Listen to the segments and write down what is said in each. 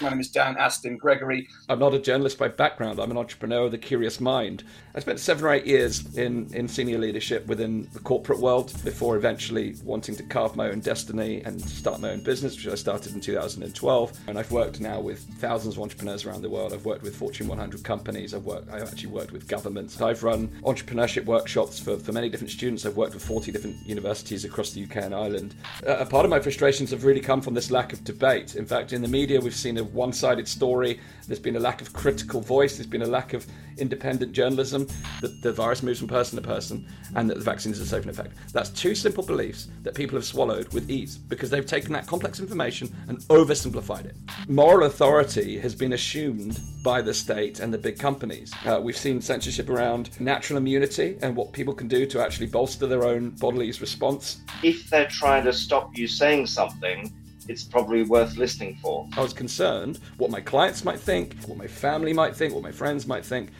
My name is Dan Astin-Gregory. I'm not a journalist by background. I'm an entrepreneur with a curious mind. I spent seven or eight years in, in senior leadership within the corporate world before eventually wanting to carve my own destiny and start my own business, which I started in 2012. And I've worked now with thousands of entrepreneurs around the world. I've worked with Fortune 100 companies. I've worked. I've actually worked with governments. I've run entrepreneurship workshops for, for many different students. I've worked with 40 different universities across the UK and Ireland. Uh, a part of my frustrations have really come from this lack of debate. In fact, in the media, we've seen a one sided story. There's been a lack of critical voice. There's been a lack of independent journalism that the virus moves from person to person and that the vaccines are safe and effective. That's two simple beliefs that people have swallowed with ease because they've taken that complex information and oversimplified it. Moral authority has been assumed by the state and the big companies. Uh, we've seen censorship around natural immunity and what people can do to actually bolster their own bodily response. If they're trying to stop you saying something, it's probably worth listening for. I was concerned what my clients might think, what my family might think, what my friends might think.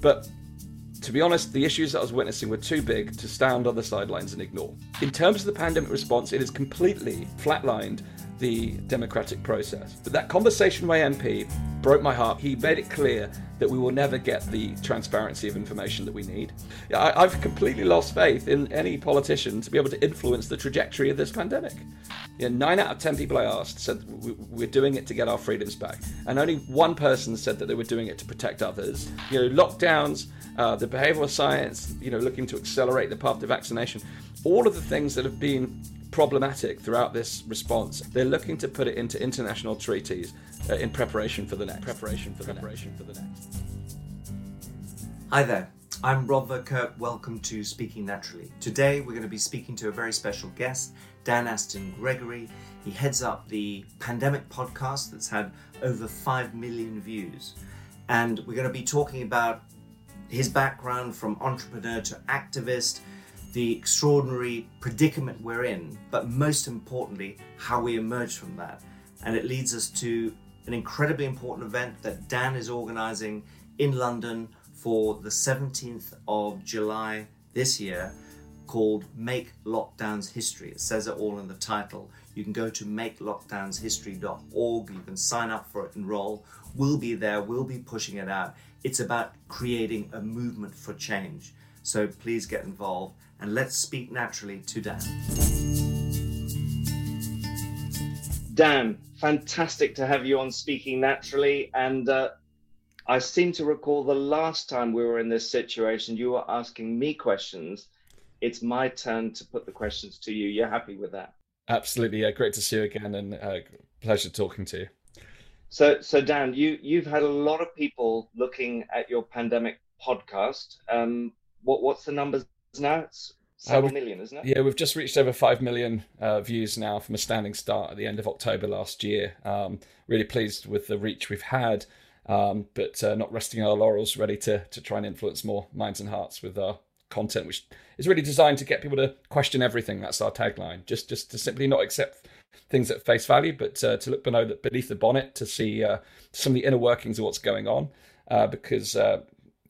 But to be honest, the issues that I was witnessing were too big to stand on the sidelines and ignore. In terms of the pandemic response, it is completely flatlined the democratic process. But that conversation with MP broke my heart. He made it clear that we will never get the transparency of information that we need. I, have completely lost faith in any politician to be able to influence the trajectory of this pandemic. You know, nine out of ten people I asked said we're doing it to get our freedoms back, and only one person said that they were doing it to protect others. You know, lockdowns, uh, the behavioural science, you know, looking to accelerate the path to vaccination, all of the things that have been problematic throughout this response. They're looking to put it into international treaties uh, in preparation for the next. Preparation for the preparation next. for the next. Hi there. I'm Rob Verkerk. Welcome to Speaking Naturally. Today we're going to be speaking to a very special guest, Dan Astin-Gregory. He heads up the Pandemic podcast that's had over 5 million views. And we're going to be talking about his background from entrepreneur to activist, the extraordinary predicament we're in, but most importantly, how we emerge from that. And it leads us to an incredibly important event that Dan is organizing in London for the 17th of July this year called Make Lockdowns History. It says it all in the title. You can go to makelockdownshistory.org. You can sign up for it, enroll. We'll be there, we'll be pushing it out. It's about creating a movement for change. So please get involved and let's speak naturally to Dan. Dan, fantastic to have you on Speaking Naturally. And uh, I seem to recall the last time we were in this situation, you were asking me questions. It's my turn to put the questions to you. You're happy with that? Absolutely. Yeah, great to see you again and uh, pleasure talking to you. So, so Dan, you you've had a lot of people looking at your pandemic podcast. Um, what what's the numbers now? It's several uh, million, isn't it? Yeah, we've just reached over five million uh, views now from a standing start at the end of October last year. Um, really pleased with the reach we've had, um, but uh, not resting our laurels, ready to to try and influence more minds and hearts with our content, which is really designed to get people to question everything. That's our tagline. Just just to simply not accept things at face value, but uh, to look below the, beneath the bonnet to see uh, some of the inner workings of what's going on. Uh, because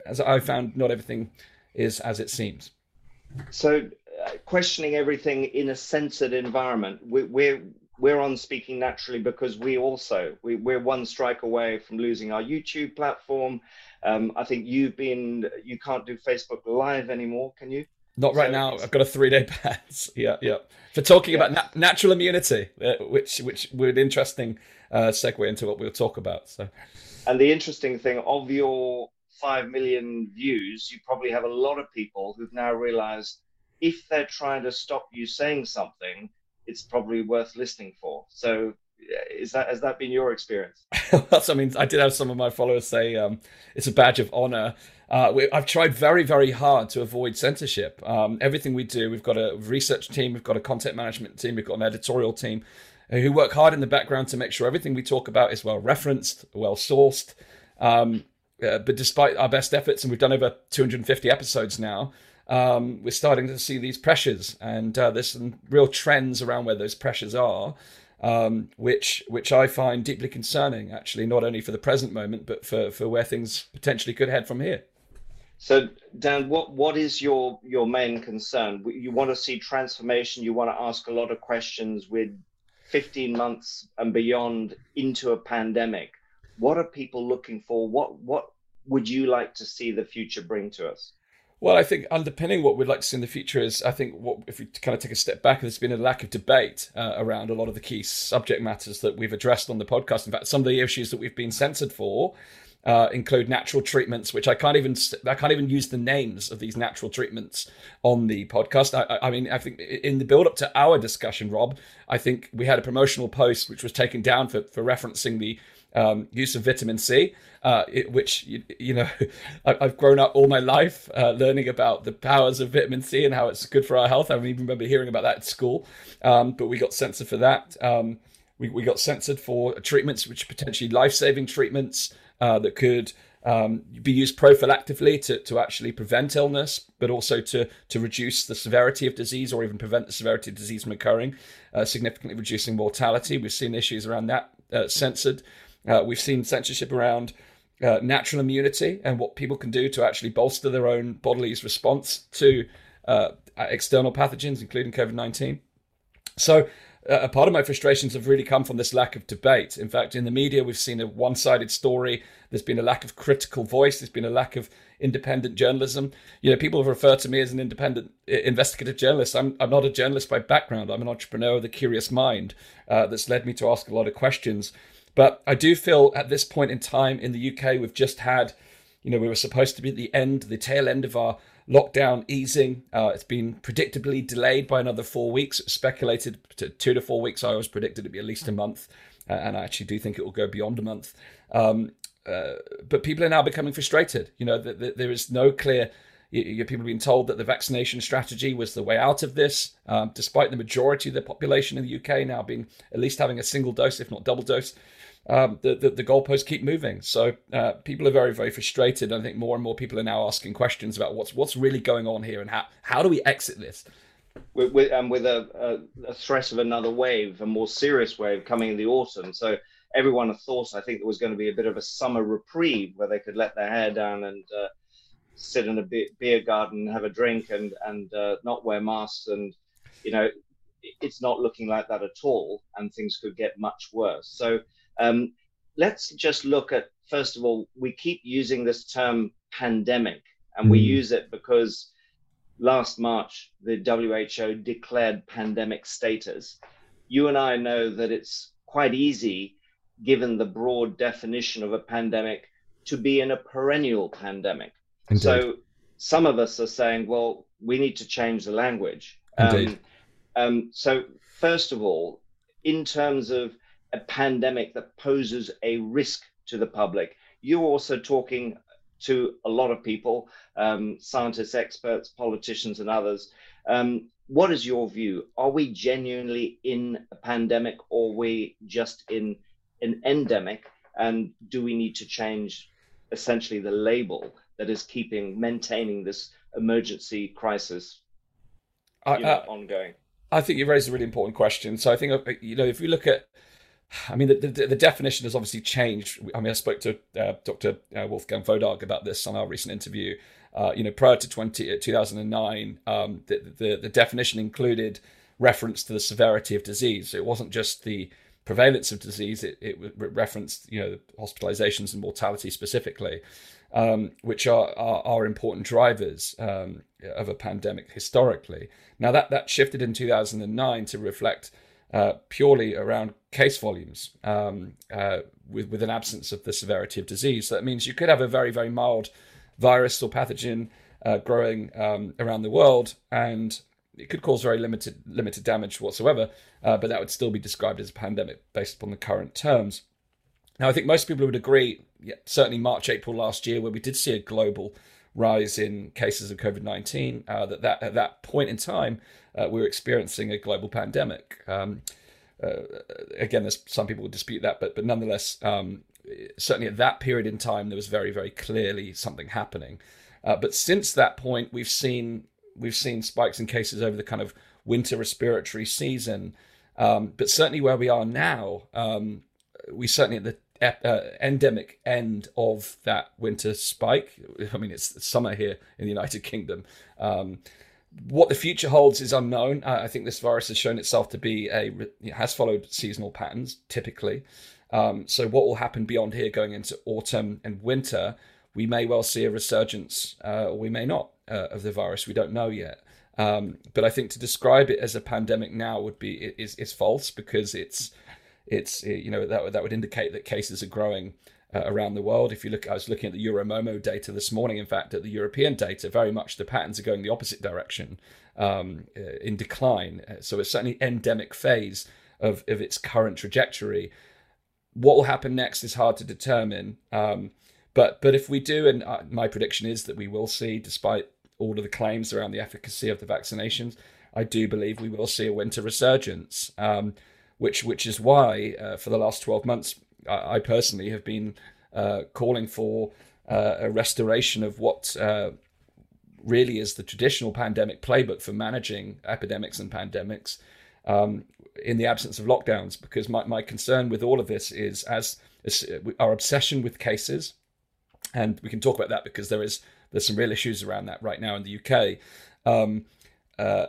as I found, not everything is as it seems. So, uh, questioning everything in a censored environment, we, we're we're on speaking naturally because we also we, we're one strike away from losing our YouTube platform. Um, I think you've been you can't do Facebook Live anymore, can you? Not right so, now. I've got a three day ban. yeah, yeah. For talking yeah. about na- natural immunity, uh, which which would interesting uh, segue into what we'll talk about. So, and the interesting thing of your 5 million views, you probably have a lot of people who've now realized if they're trying to stop you saying something, it's probably worth listening for. So is that has that been your experience? I mean, I did have some of my followers say um, it's a badge of honor. Uh, we, I've tried very, very hard to avoid censorship. Um, everything we do, we've got a research team, we've got a content management team, we've got an editorial team who work hard in the background to make sure everything we talk about is well referenced, well sourced. Um, uh, but despite our best efforts, and we've done over 250 episodes now, um, we're starting to see these pressures, and uh, there's some real trends around where those pressures are, um, which which I find deeply concerning. Actually, not only for the present moment, but for for where things potentially could head from here. So, Dan, what what is your your main concern? You want to see transformation. You want to ask a lot of questions with 15 months and beyond into a pandemic, what are people looking for? What what would you like to see the future bring to us? Well, I think underpinning what we'd like to see in the future is, I think, what if we kind of take a step back, there's been a lack of debate uh, around a lot of the key subject matters that we've addressed on the podcast. In fact, some of the issues that we've been censored for uh, include natural treatments, which I can't even I can't even use the names of these natural treatments on the podcast. I, I mean, I think in the build up to our discussion, Rob, I think we had a promotional post which was taken down for for referencing the um, use of vitamin C, uh, it, which you, you, know I've grown up all my life uh, learning about the powers of vitamin C and how it's good for our health. I even remember hearing about that at school, um, but we got censored for that. Um, we, we got censored for treatments which are potentially life-saving treatments uh, that could um, be used prophylactically to, to actually prevent illness, but also to, to reduce the severity of disease or even prevent the severity of disease from occurring, uh, significantly reducing mortality. We've seen issues around that uh, censored. Uh, we've seen censorship around uh, natural immunity and what people can do to actually bolster their own body's response to uh, external pathogens, including COVID 19. So, uh, a part of my frustrations have really come from this lack of debate. In fact, in the media, we've seen a one sided story. There's been a lack of critical voice. There's been a lack of independent journalism. You know, people have referred to me as an independent investigative journalist. I'm, I'm not a journalist by background. I'm an entrepreneur with a curious mind uh, that's led me to ask a lot of questions. But I do feel at this point in time in the UK, we've just had, you know, we were supposed to be at the end, the tail end of our lockdown easing. Uh, it's been predictably delayed by another four weeks. Speculated to two to four weeks. I always predicted it'd be at least a month, uh, and I actually do think it will go beyond a month. Um, uh, but people are now becoming frustrated. You know, there is no clear. People being told that the vaccination strategy was the way out of this, um, despite the majority of the population in the UK now being at least having a single dose, if not double dose um, the, the, the goalposts keep moving. So uh, people are very very frustrated. I think more and more people are now asking questions about what's what's really going on here and how how do we exit this. With, with and with a, a, a threat of another wave, a more serious wave coming in the autumn. So everyone thought I think there was going to be a bit of a summer reprieve where they could let their hair down and uh, sit in a beer garden, and have a drink, and and uh, not wear masks. And you know, it's not looking like that at all, and things could get much worse. So um, let's just look at, first of all, we keep using this term pandemic, and mm. we hmm. use it because last March, the WHO declared pandemic status. You and I know that it's quite easy, given the broad definition of a pandemic, to be in a perennial pandemic. Indeed. So some of us are saying, well, we need to change the language. Um, um, so, first of all, in terms of a pandemic that poses a risk to the public. You're also talking to a lot of people, um, scientists, experts, politicians, and others. Um, what is your view? Are we genuinely in a pandemic or are we just in an endemic? And do we need to change essentially the label that is keeping, maintaining this emergency crisis you know, ongoing? I think you raised a really important question. So I think, you know, if we look at I mean, the, the, the, definition has obviously changed. I mean, I spoke to uh, Dr. Uh, Wolfgang Wodarg about this on our recent interview. Uh, you know, prior to 20, 2009, um, the, the, the definition included reference to the severity of disease. It wasn't just the prevalence of disease; it, it referenced you know hospitalizations and mortality specifically, um, which are, are, are important drivers um, of a pandemic historically. Now that that shifted in 2009 to reflect uh, purely around case volumes um, uh, with, with an absence of the severity of disease. So that means you could have a very, very mild virus or pathogen uh, growing um, around the world and it could cause very limited limited damage whatsoever, uh, but that would still be described as a pandemic based upon the current terms. Now, I think most people would agree, yeah, certainly March, April last year, where we did see a global rise in cases of COVID 19, uh, that, that at that point in time, uh, we were experiencing a global pandemic. Um, uh, again, there's some people would dispute that, but but nonetheless, um, certainly at that period in time, there was very very clearly something happening. Uh, but since that point, we've seen we've seen spikes in cases over the kind of winter respiratory season. Um, but certainly where we are now, um, we certainly at the uh, endemic end of that winter spike. I mean, it's summer here in the United Kingdom. Um, what the future holds is unknown. I think this virus has shown itself to be a has followed seasonal patterns typically. Um, so what will happen beyond here, going into autumn and winter, we may well see a resurgence, uh, or we may not, uh, of the virus. We don't know yet. Um, but I think to describe it as a pandemic now would be is is false because it's it's you know that that would indicate that cases are growing uh, around the world. If you look, I was looking at the Euromomo data this morning. In fact, at the European data, very much the patterns are going the opposite direction, um, uh, in decline. Uh, so it's certainly endemic phase of of its current trajectory. What will happen next is hard to determine. Um, but but if we do, and uh, my prediction is that we will see, despite all of the claims around the efficacy of the vaccinations, I do believe we will see a winter resurgence, um, which which is why uh, for the last twelve months I, I personally have been uh, calling for uh, a restoration of what uh, really is the traditional pandemic playbook for managing epidemics and pandemics um, in the absence of lockdowns. Because my, my concern with all of this is as, as our obsession with cases, and we can talk about that because there is there's some real issues around that right now in the UK. Um, uh,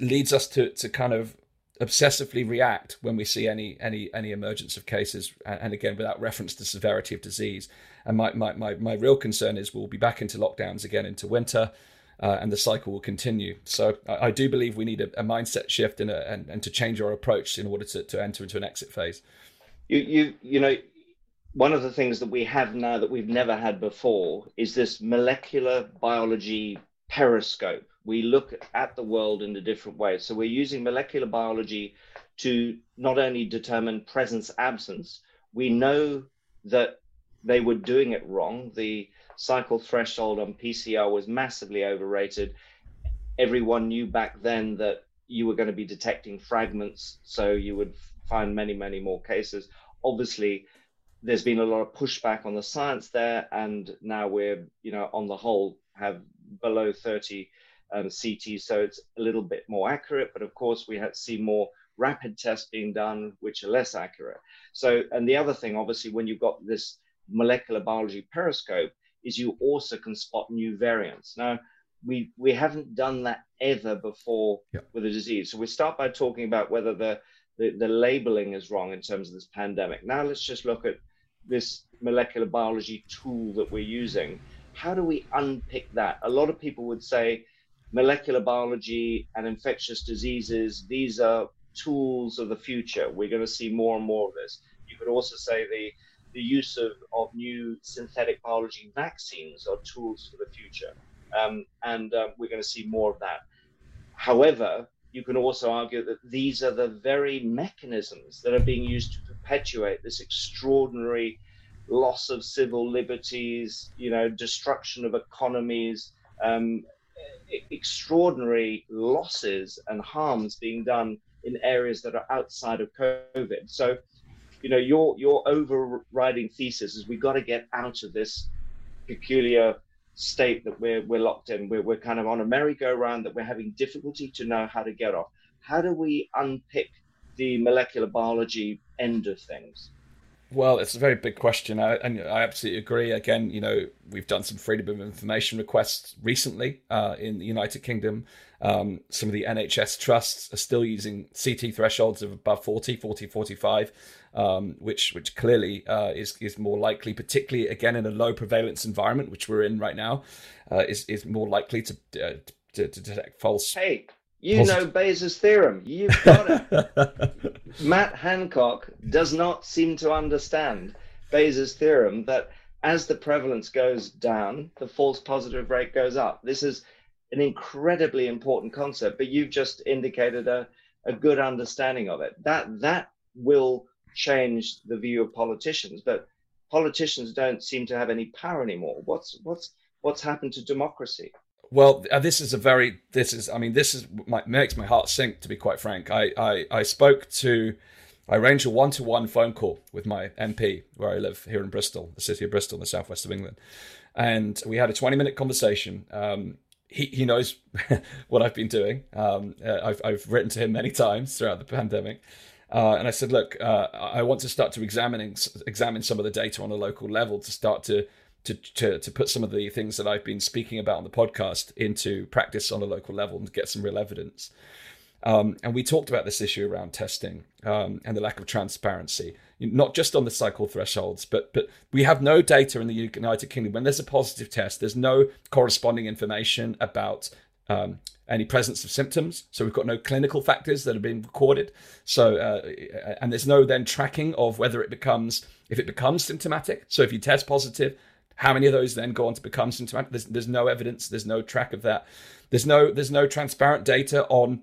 leads us to to kind of obsessively react when we see any any any emergence of cases, and again without reference to severity of disease. And my my my, my real concern is we'll be back into lockdowns again into winter. Uh, and the cycle will continue. So I, I do believe we need a, a mindset shift and, a, and, and to change our approach in order to, to enter into an exit phase. You you you know one of the things that we have now that we've never had before is this molecular biology periscope. We look at the world in a different way. So we're using molecular biology to not only determine presence absence, we know that they were doing it wrong. The cycle threshold on PCR was massively overrated. Everyone knew back then that you were going to be detecting fragments, so you would find many, many more cases. Obviously, there's been a lot of pushback on the science there, and now we're, you know, on the whole, have below 30 um, CT, so it's a little bit more accurate. But of course, we have see more rapid tests being done, which are less accurate. So, and the other thing, obviously, when you've got this molecular biology periscope, is you also can spot new variants. Now, we we haven't done that ever before yep. with a disease. So we start by talking about whether the, the the labeling is wrong in terms of this pandemic. Now let's just look at this molecular biology tool that we're using. How do we unpick that? A lot of people would say molecular biology and infectious diseases, these are tools of the future. We're going to see more and more of this. You could also say the, the use of, of new synthetic biology vaccines are tools for the future. Um, and uh, we're going to see more of that. However, you can also argue that these are the very mechanisms that are being used to perpetuate this extraordinary loss of civil liberties, you know, destruction of economies, um, extraordinary losses and harms being done in areas that are outside of COVID. So, you know, your your overriding thesis is we've got to get out of this peculiar state that we're we're locked in. We're we're kind of on a merry-go-round that we're having difficulty to know how to get off. How do we unpick the molecular biology end of things? Well, it's a very big question, I, and I absolutely agree. Again, you know, we've done some freedom of information requests recently uh, in the United Kingdom. Um, some of the NHS trusts are still using CT thresholds of above 40, 40, 45 um, which which clearly uh, is is more likely, particularly again in a low prevalence environment, which we're in right now, uh, is is more likely to, uh, to, to detect false. Hey, you know Bayes' theorem. You've got it. Matt Hancock does not seem to understand Bayes' theorem that as the prevalence goes down, the false positive rate goes up. This is an incredibly important concept, but you've just indicated a, a good understanding of it. That that will change the view of politicians, but politicians don't seem to have any power anymore. What's what's what's happened to democracy? Well, uh, this is a very this is I mean this is my, makes my heart sink to be quite frank. I I, I spoke to I arranged a one to one phone call with my MP where I live here in Bristol, the city of Bristol, in the southwest of England, and we had a twenty minute conversation. Um, he, he knows what I've been doing. Um, uh, I've, I've written to him many times throughout the pandemic. Uh, and I said, look, uh, I want to start to examining examine some of the data on a local level to start to to, to, to put some of the things that I've been speaking about on the podcast into practice on a local level and get some real evidence. Um, and we talked about this issue around testing um, and the lack of transparency, not just on the cycle thresholds, but but we have no data in the United Kingdom. When there's a positive test, there's no corresponding information about um, any presence of symptoms. So we've got no clinical factors that have been recorded. So uh, and there's no then tracking of whether it becomes if it becomes symptomatic. So if you test positive, how many of those then go on to become symptomatic? There's, there's no evidence. There's no track of that. There's no there's no transparent data on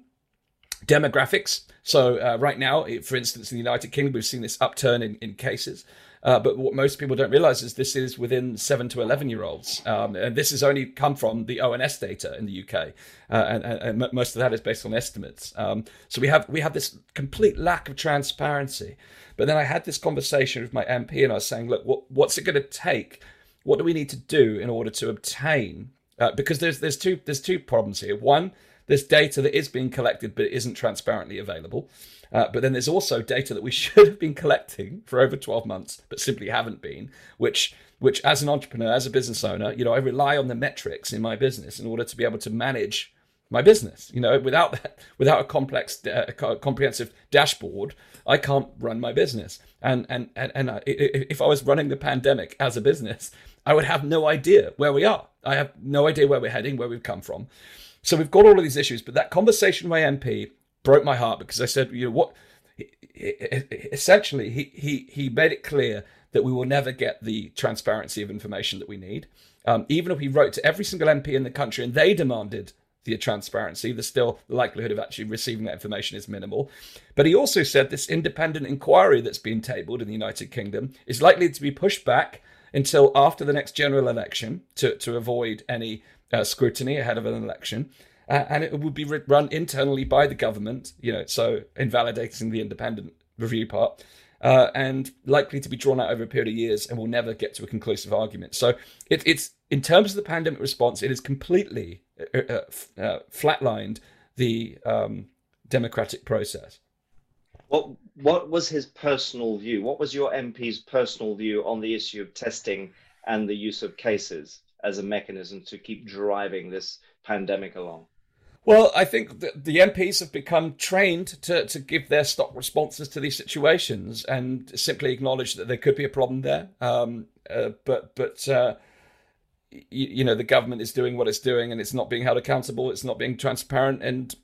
demographics. So uh, right now, for instance, in the United Kingdom, we've seen this upturn in, in cases. Uh, but what most people don't realize is this is within seven to 11 year olds. Um, and this has only come from the ONS data in the UK. Uh, and, and, and, most of that is based on estimates. Um, so we have, we have this complete lack of transparency. But then I had this conversation with my MP and I was saying, look, what, what's it going to take? What do we need to do in order to obtain? Uh, because there's, there's, two, there's two problems here. One, there's data that is being collected but it isn't transparently available. Uh, but then there's also data that we should have been collecting for over 12 months, but simply haven't been, which which as an entrepreneur, as a business owner, you know, I rely on the metrics in my business in order to be able to manage my business. You know, without that, without a complex, uh, comprehensive dashboard, I can't run my business. And and and and I, if I was running the pandemic as a business, I would have no idea where we are. I have no idea where we're heading, where we've come from. So we've got all of these issues, but that conversation with my MP broke my heart because I said, you know, what? Essentially, he he he made it clear that we will never get the transparency of information that we need. Um, even if he wrote to every single MP in the country and they demanded the transparency, the still the likelihood of actually receiving that information is minimal. But he also said this independent inquiry that's been tabled in the United Kingdom is likely to be pushed back until after the next general election to, to avoid any uh, scrutiny ahead of an election. Uh, and it would be run internally by the government, you know, so invalidating the independent review part, uh, and likely to be drawn out over a period of years and will never get to a conclusive argument. So it, it's in terms of the pandemic response, it is completely uh, uh, uh flatlined the um, democratic process. What what was his personal view? What was your MP's personal view on the issue of testing and the use of cases? as a mechanism to keep driving this pandemic along? Well, I think the, the MPs have become trained to, to give their stock responses to these situations and simply acknowledge that there could be a problem there. Um, uh, but but uh, you, you, know the government is doing what it's doing and it's not being held accountable. It's not being transparent, and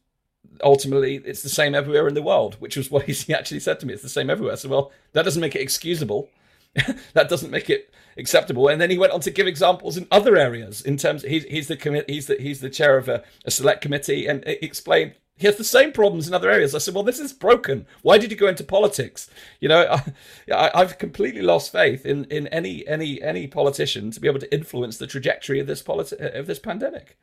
ultimately it's the same everywhere in the world. Which was what he actually said to me. It's the same everywhere. So well, that doesn't make it excusable. that doesn't make it acceptable. And then he went on to give examples in other areas. In terms, he's he's the commi- he's the he's the chair of a, a select committee, and explained he has the same problems in other areas. I said, well, this is broken. Why did you go into politics? You know, I, have completely lost faith in, in any any any politician to be able to influence the trajectory of this politi- of this pandemic.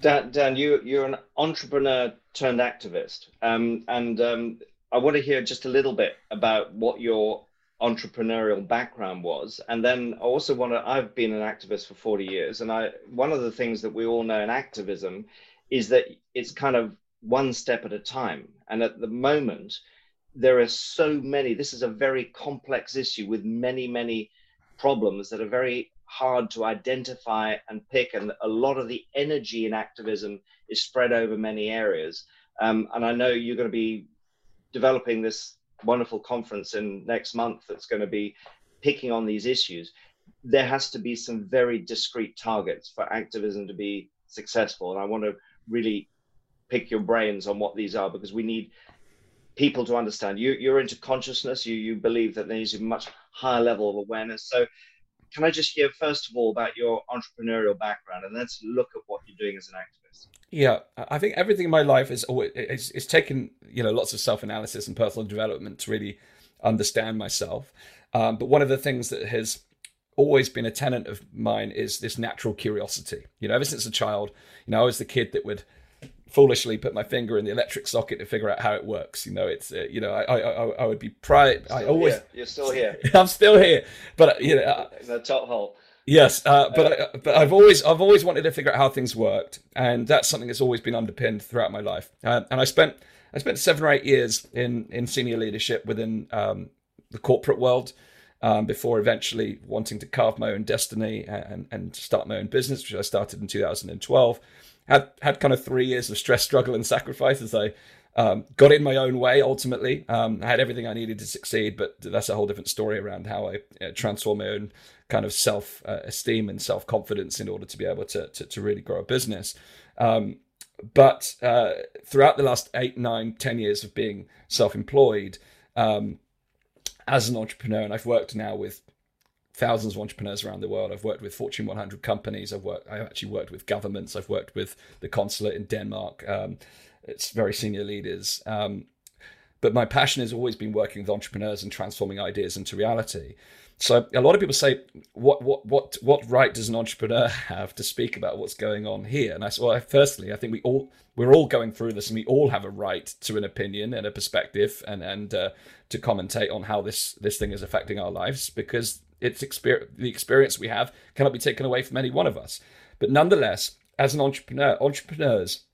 Dan, Dan, you you're an entrepreneur turned activist, um, and um, I want to hear just a little bit about what your entrepreneurial background was. And then I also want to I've been an activist for 40 years and I one of the things that we all know in activism is that it's kind of one step at a time. And at the moment there are so many this is a very complex issue with many many problems that are very hard to identify and pick and a lot of the energy in activism is spread over many areas um, and I know you're going to be developing this wonderful conference in next month that's going to be picking on these issues, there has to be some very discrete targets for activism to be successful. And I want to really pick your brains on what these are because we need people to understand. You, you're into consciousness. You you believe that there needs a much higher level of awareness. So, can I just hear first of all about your entrepreneurial background, and let's look at what you're doing as an activist. Yeah, I think everything in my life is always it's, it's taken you know lots of self analysis and personal development to really understand myself. Um, but one of the things that has always been a tenet of mine is this natural curiosity. You know, ever since a child, you know, I was the kid that would foolishly put my finger in the electric socket to figure out how it works. You know, it's uh, you know, I, I I would be proud. I always here. you're still here. I'm still here, but you know, in the top hole. Yes, uh, but uh, but I've always I've always wanted to figure out how things worked, and that's something that's always been underpinned throughout my life. Uh, and I spent I spent seven or eight years in in senior leadership within um, the corporate world, um, before eventually wanting to carve my own destiny and, and start my own business, which I started in 2012. Had had kind of three years of stress, struggle, and sacrifice as I um, got in my own way ultimately. Um, I had everything I needed to succeed, but that's a whole different story around how I uh, transform my own kind of self uh, esteem and self confidence in order to be able to, to, to really grow a business. Um, but uh, throughout the last eight, nine, ten years of being self employed, um, as an entrepreneur, and I've worked now with thousands of entrepreneurs around the world. I've worked with Fortune 100 companies. I've worked. I've actually worked with governments. I've worked with the consulate in Denmark. Um, it's very senior leaders. Um, but my passion has always been working with entrepreneurs and transforming ideas into reality. So a lot of people say, what what what what right does an entrepreneur have to speak about what's going on here? And I said, well, firstly, I think we all we're all going through this, and we all have a right to an opinion and a perspective, and and uh, to commentate on how this this thing is affecting our lives because it's experience the experience we have cannot be taken away from any one of us. But nonetheless, as an entrepreneur, entrepreneurs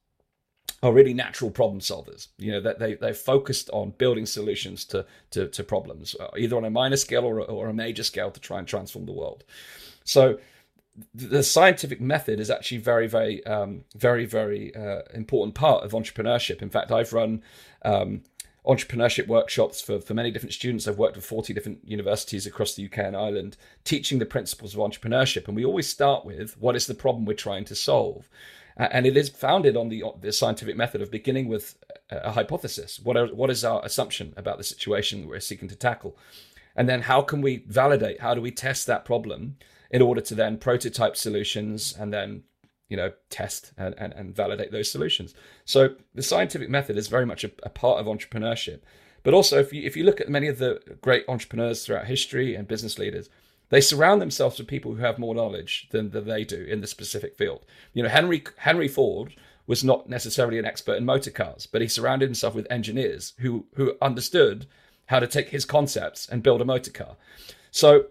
are really natural problem solvers. You know that they they're focused on building solutions to to, to problems, uh, either on a minor scale or, or a major scale to try and transform the world. So the scientific method is actually very very um, very very uh, important part of entrepreneurship. In fact, I've run um, entrepreneurship workshops for, for many different students. I've worked with 40 different universities across the UK and Ireland, teaching the principles of entrepreneurship. And we always start with what is the problem we're trying to solve? and it is founded on the, the scientific method of beginning with a hypothesis. What are, what is our assumption about the situation we're seeking to tackle, and then how can we validate? How do we test that problem in order to then prototype solutions and then you know test and, and, and validate those solutions? So the scientific method is very much a, a part of entrepreneurship. But also, if you if you look at many of the great entrepreneurs throughout history and business leaders, they surround themselves with people who have more knowledge than, than they do in the specific field. You know, Henry Henry Ford was not necessarily an expert in motor cars, but he surrounded himself with engineers who who understood how to take his concepts and build a motor car. So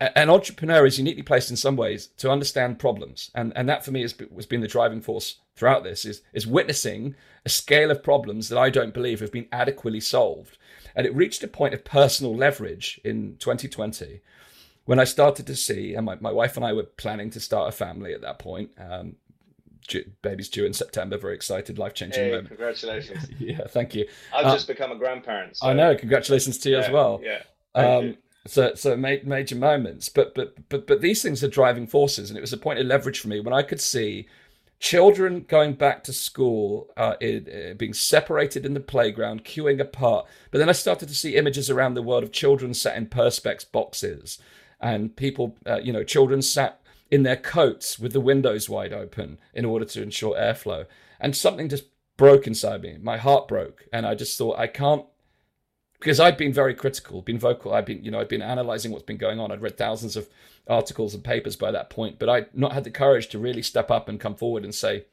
an entrepreneur is uniquely placed in some ways to understand problems, and and that for me has, has been the driving force throughout this is is witnessing a scale of problems that I don't believe have been adequately solved, and it reached a point of personal leverage in 2020 when I started to see, and my, my wife and I were planning to start a family at that point. Um, baby's due in September. Very excited, life changing hey, moment. Congratulations! yeah, thank you. I've uh, just become a grandparent. So. I know. Congratulations to you yeah, as well. Yeah. Um, so so major moments, but but but but these things are driving forces, and it was a point of leverage for me when I could see children going back to school, uh, uh, being separated in the playground, queuing apart. But then I started to see images around the world of children sat in perspex boxes and people, uh, you know, children sat in their coats with the windows wide open in order to ensure airflow. And something just broke inside me. My heart broke, and I just thought I can't because I'd been very critical, been vocal. I've been, you know, I'd been analyzing what's been going on. I'd read thousands of articles and papers by that point, but I'd not had the courage to really step up and come forward and say,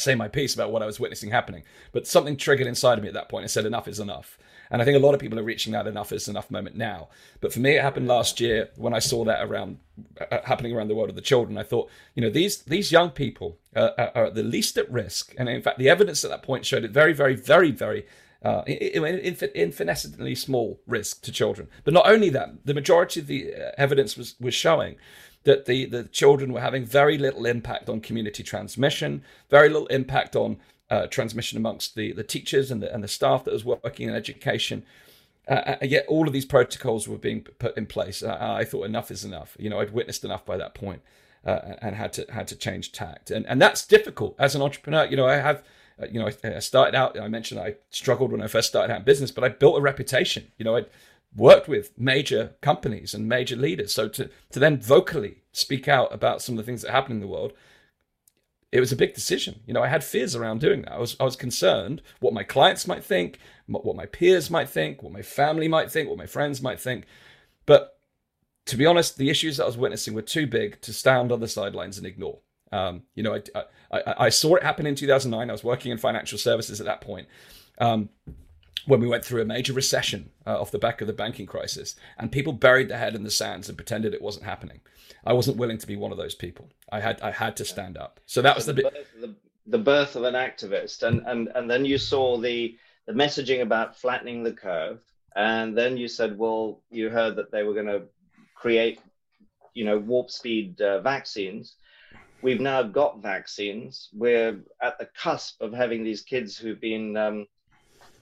say my piece about what I was witnessing happening. But something triggered inside of me at that point and said, enough is enough. And I think a lot of people are reaching that enough is enough moment now. But for me, it happened last year when I saw that around uh, happening around the world of the children. I thought, you know, these these young people uh, are at the least at risk. And in fact, the evidence at that point showed it very, very, very, very uh, infinitesimally small risk to children. But not only that, the majority of the uh, evidence was, was showing that the, the children were having very little impact on community transmission, very little impact on uh, transmission amongst the, the teachers and the, and the staff that was working in education. Uh, uh yet all of these protocols were being put in place. Uh, I thought enough is enough. You know, I'd witnessed enough by that point, uh, and had to had to change tact, and and that's difficult as an entrepreneur. You know, I have, uh, you know, I, I started out. I mentioned I struggled when I first started out in business, but I built a reputation. You know, I worked with major companies and major leaders. So to to then vocally speak out about some of the things that happen in the world it was a big decision. You know, I had fears around doing that. I was I was concerned what my clients might think, what my peers might think, what my family might think, what my friends might think. But to be honest, the issues that I was witnessing were too big to stand on the sidelines and ignore. Um, you know, I, I, I, saw it happen in 2009. I was working in financial services at that point. Um, when we went through a major recession uh, off the back of the banking crisis, and people buried their head in the sands and pretended it wasn't happening. I wasn't willing to be one of those people. I had I had to stand up. So that was the, the bit. The, the birth of an activist, and and and then you saw the the messaging about flattening the curve, and then you said, well, you heard that they were going to create, you know, warp speed uh, vaccines. We've now got vaccines. We're at the cusp of having these kids who've been um,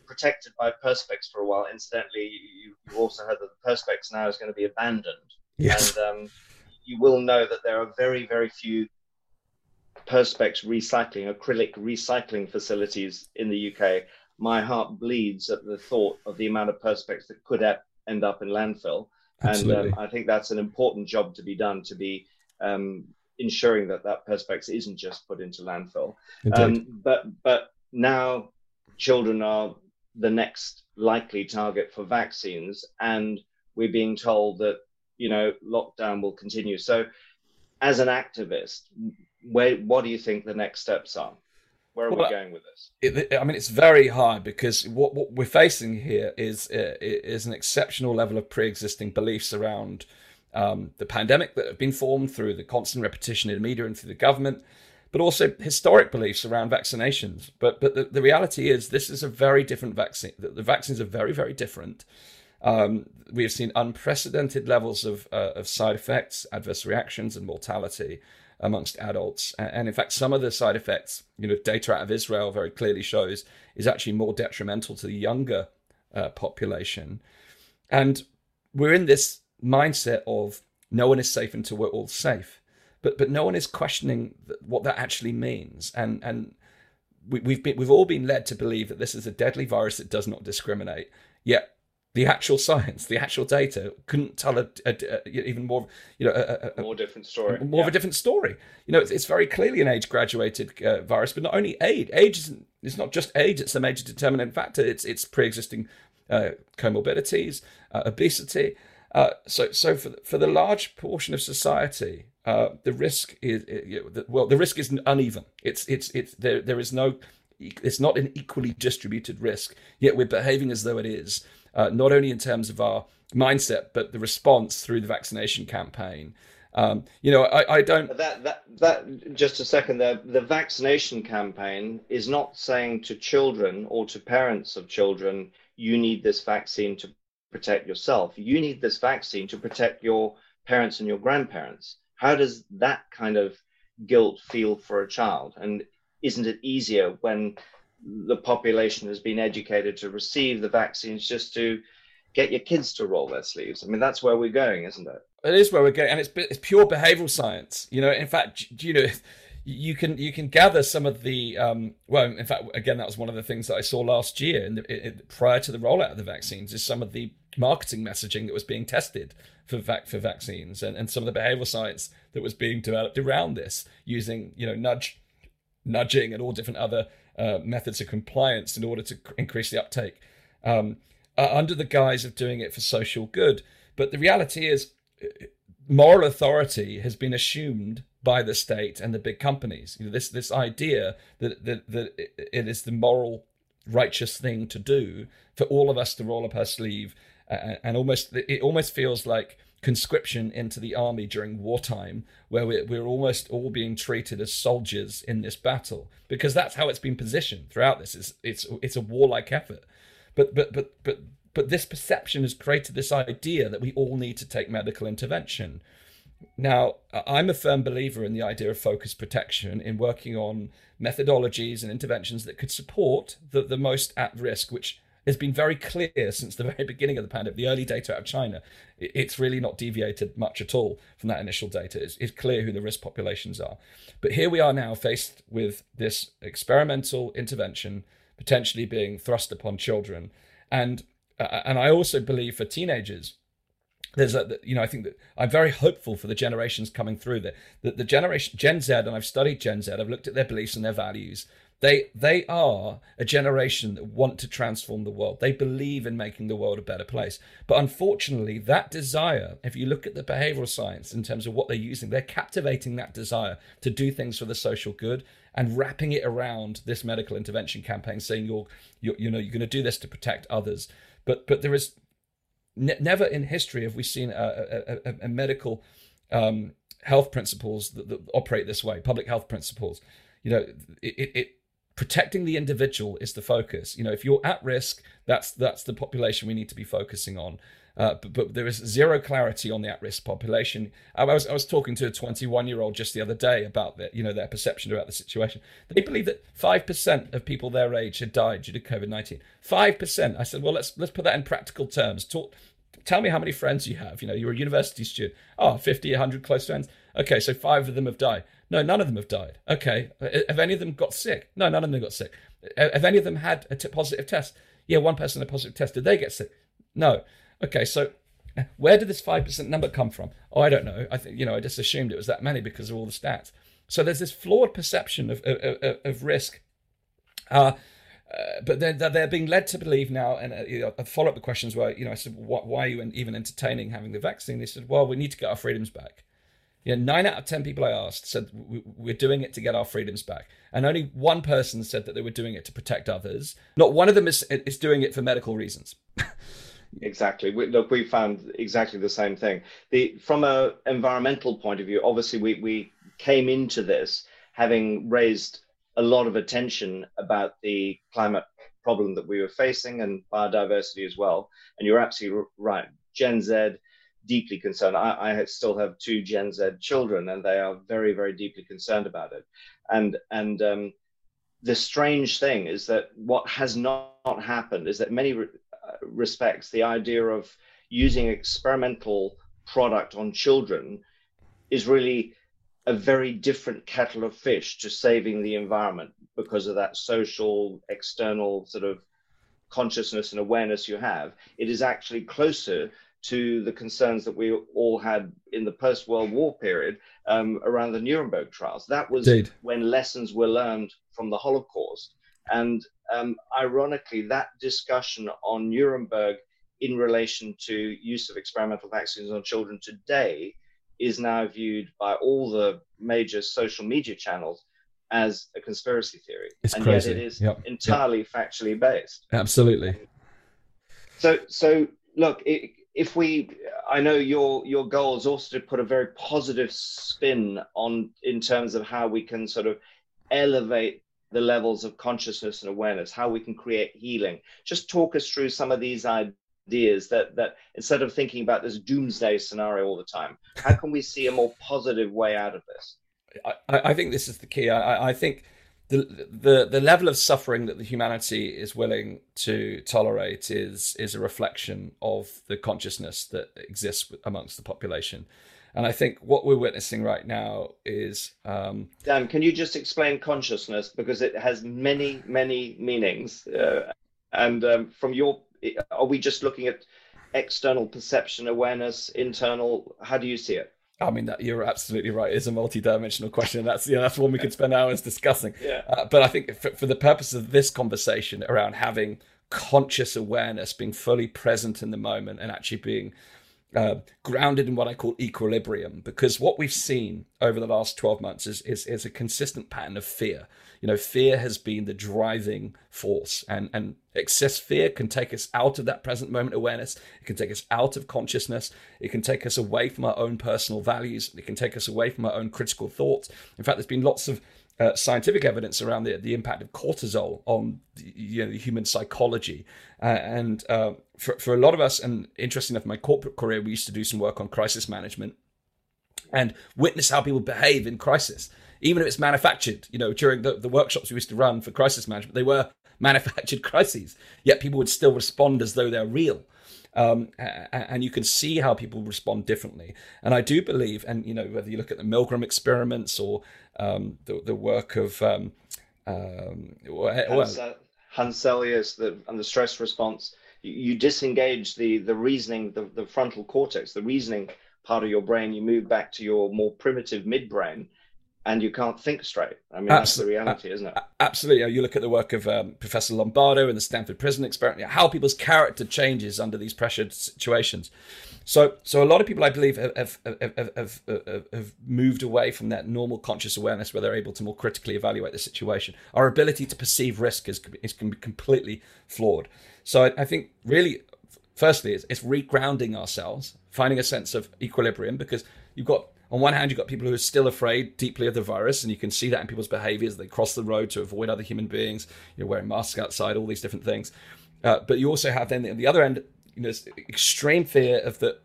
protected by perspex for a while. Incidentally, you, you also heard that the perspex now is going to be abandoned. Yes. And um, you will know that there are very, very few perspex recycling, acrylic recycling facilities in the UK my heart bleeds at the thought of the amount of perspex that could end up in landfill. Absolutely. And um, I think that's an important job to be done to be um, ensuring that that perspex isn't just put into landfill. Um, but but now children are the next likely target for vaccines, and we're being told that you know lockdown will continue. So, as an activist, where what do you think the next steps are? Where are well, we going with this? It, I mean, it's very hard because what, what we're facing here is uh, is an exceptional level of pre-existing beliefs around um, the pandemic that have been formed through the constant repetition in the media and through the government, but also historic beliefs around vaccinations. But but the, the reality is this is a very different vaccine. The, the vaccines are very very different. Um, we have seen unprecedented levels of uh, of side effects, adverse reactions, and mortality amongst adults. And in fact, some of the side effects, you know, data out of Israel very clearly shows is actually more detrimental to the younger uh, population. And we're in this mindset of no one is safe until we're all safe. But but no one is questioning what that actually means. And and we, we've been we've all been led to believe that this is a deadly virus that does not discriminate. Yet the actual science, the actual data couldn't tell a, a, a even more, you know, a, more different story, more yeah. of a different story. You know, it's, it's very clearly an age-graduated uh, virus, but not only age. Age is it's not just age; it's a major determinant factor. It's it's pre-existing uh, comorbidities, uh, obesity. Uh, so so for for the large portion of society, uh, the risk is well, the risk is uneven. It's it's it's there there is no. It's not an equally distributed risk, yet we're behaving as though it is uh, not only in terms of our mindset, but the response through the vaccination campaign. Um, you know, I, I, don't. That that that just a second there. The vaccination campaign is not saying to children or to parents of children, you need this vaccine to protect yourself. You need this vaccine to protect your parents and your grandparents. How does that kind of guilt feel for a child? And isn't it easier when the population has been educated to receive the vaccines just to get your kids to roll their sleeves. I mean, that's where we're going, isn't it? It is where we're going, and it's it's pure behavioural science. You know, in fact, you know, you can you can gather some of the um, well, in fact, again, that was one of the things that I saw last year, and prior to the rollout of the vaccines, is some of the marketing messaging that was being tested for vac- for vaccines, and, and some of the behavioural science that was being developed around this, using you know nudge nudging and all different other uh, methods of compliance in order to increase the uptake um, uh, under the guise of doing it for social good. But the reality is, uh, moral authority has been assumed by the state and the big companies. You know, this this idea that that, that it is the moral, righteous thing to do for all of us to roll up our sleeve, uh, and almost it almost feels like conscription into the army during wartime, where we're, we're almost all being treated as soldiers in this battle, because that's how it's been positioned throughout this. It's it's it's a warlike effort, but but but but but this perception has created this idea that we all need to take medical intervention. Now, I'm a firm believer in the idea of focus protection in working on methodologies and interventions that could support the, the most at risk, which has been very clear since the very beginning of the pandemic. The early data out of China, it's really not deviated much at all from that initial data. It's, it's clear who the risk populations are. But here we are now faced with this experimental intervention potentially being thrust upon children. And uh, and I also believe for teenagers, there's a you know I think that I'm very hopeful for the generations coming through that that the generation Gen Z and I've studied Gen Z I've looked at their beliefs and their values they they are a generation that want to transform the world. They believe in making the world a better place. But unfortunately, that desire, if you look at the behavioral science in terms of what they're using, they're captivating that desire to do things for the social good and wrapping it around this medical intervention campaign, saying you're, you're you know you're going to do this to protect others. But but there is ne- never in history have we seen a, a, a, a medical um, health principles that, that, operate this way, public health principles. You know, it, it protecting the individual is the focus. You know, if you're at risk, that's that's the population we need to be focusing on. Uh, but, but, there is zero clarity on the at-risk population. I was I was talking to a 21-year-old just the other day about their you know their perception about the situation. They believe that five percent of people their age had died due to COVID-19. Five percent. I said, well, let's let's put that in practical terms. Talk, tell me how many friends you have. You know, you're a university student. Oh, 50, 100 close friends. Okay, so five of them have died. No, none of them have died. Okay, uh, uh, have any of them got sick? No, none of them got sick. Uh, have any of them had a t- positive test? Yeah, one person had a positive test. Did they get sick? No. Okay, so where did this 5% number come from? Oh, I don't know. I think, you know, I just assumed it was that many because of all the stats. So there's this flawed perception of, of, of, risk. Uh, uh, but they're, they're being led to believe now, and uh, you know, follow up questions were, you know, I said, why are you even entertaining having the vaccine? They said, well, we need to get our freedoms back. You know, nine out of 10 people I asked said, we're doing it to get our freedoms back. And only one person said that they were doing it to protect others. Not one of them is, is doing it for medical reasons. Exactly. We, look, we found exactly the same thing. The from a environmental point of view, obviously, we we came into this having raised a lot of attention about the climate problem that we were facing and biodiversity as well. And you're absolutely right. Gen Z deeply concerned. I, I still have two Gen Z children, and they are very, very deeply concerned about it. And and um, the strange thing is that what has not happened is that many respects, the idea of using experimental product on children is really a very different kettle of fish to saving the environment because of that social external sort of consciousness and awareness you have. It is actually closer to the concerns that we all had in the post World War period um, around the Nuremberg trials. That was Indeed. when lessons were learned from the Holocaust. And um, ironically, that discussion on Nuremberg in relation to use of experimental vaccines on children today is now viewed by all the major social media channels as a conspiracy theory. It's and crazy. yet it is yep. entirely yep. factually based. Absolutely. So, so look, if we, I know your your goal is also to put a very positive spin on in terms of how we can sort of elevate the levels of consciousness and awareness, how we can create healing. Just talk us through some of these ideas that that instead of thinking about this doomsday scenario all the time, how can we see a more positive way out of this? I, I think this is the key. I, I think the, the the level of suffering that the humanity is willing to tolerate is is a reflection of the consciousness that exists amongst the population. And I think what we're witnessing right now is. Um, Dan, can you just explain consciousness because it has many, many meanings? Uh, and um, from your, are we just looking at external perception, awareness, internal? How do you see it? I mean, that you're absolutely right. It's a multi-dimensional question. That's yeah, that's one we could spend hours discussing. Yeah. Uh, but I think for, for the purpose of this conversation around having conscious awareness, being fully present in the moment, and actually being uh, grounded in what I call equilibrium, because what we've seen over the last 12 months is, is, is a consistent pattern of fear. You know, fear has been the driving force, and, and excess fear can take us out of that present moment awareness. It can take us out of consciousness. It can take us away from our own personal values. It can take us away from our own critical thoughts. In fact, there's been lots of uh, scientific evidence around the, the impact of cortisol on the, you know, the human psychology. Uh, and uh, for, for a lot of us, and interesting enough, my corporate career, we used to do some work on crisis management and witness how people behave in crisis. Even if it's manufactured, you know, during the, the workshops we used to run for crisis management, they were manufactured crises, yet people would still respond as though they're real. Um, and you can see how people respond differently. And I do believe, and you know, whether you look at the Milgram experiments or um, the, the work of um, um, well, Hans Selye's the, and the stress response, you, you, disengage the the reasoning, the, the frontal cortex, the reasoning part of your brain. You move back to your more primitive midbrain, and you can't think straight. I mean, that's the reality, isn't it? Absolutely. You look at the work of um, Professor Zimbardo and the Stanford Prison Experiment, how people's character changes under these pressured situations. So, so a lot of people, I believe, have, have, have, have, have moved away from that normal conscious awareness where they're able to more critically evaluate the situation. Our ability to perceive risk is, is can be completely flawed. So I, I think really, firstly, it's, it's regrounding ourselves, finding a sense of equilibrium because you've got on one hand, you've got people who are still afraid deeply of the virus, and you can see that in people's behaviors. They cross the road to avoid other human beings, you're wearing masks outside, all these different things. Uh, but you also have then on the other end, you know, extreme fear of that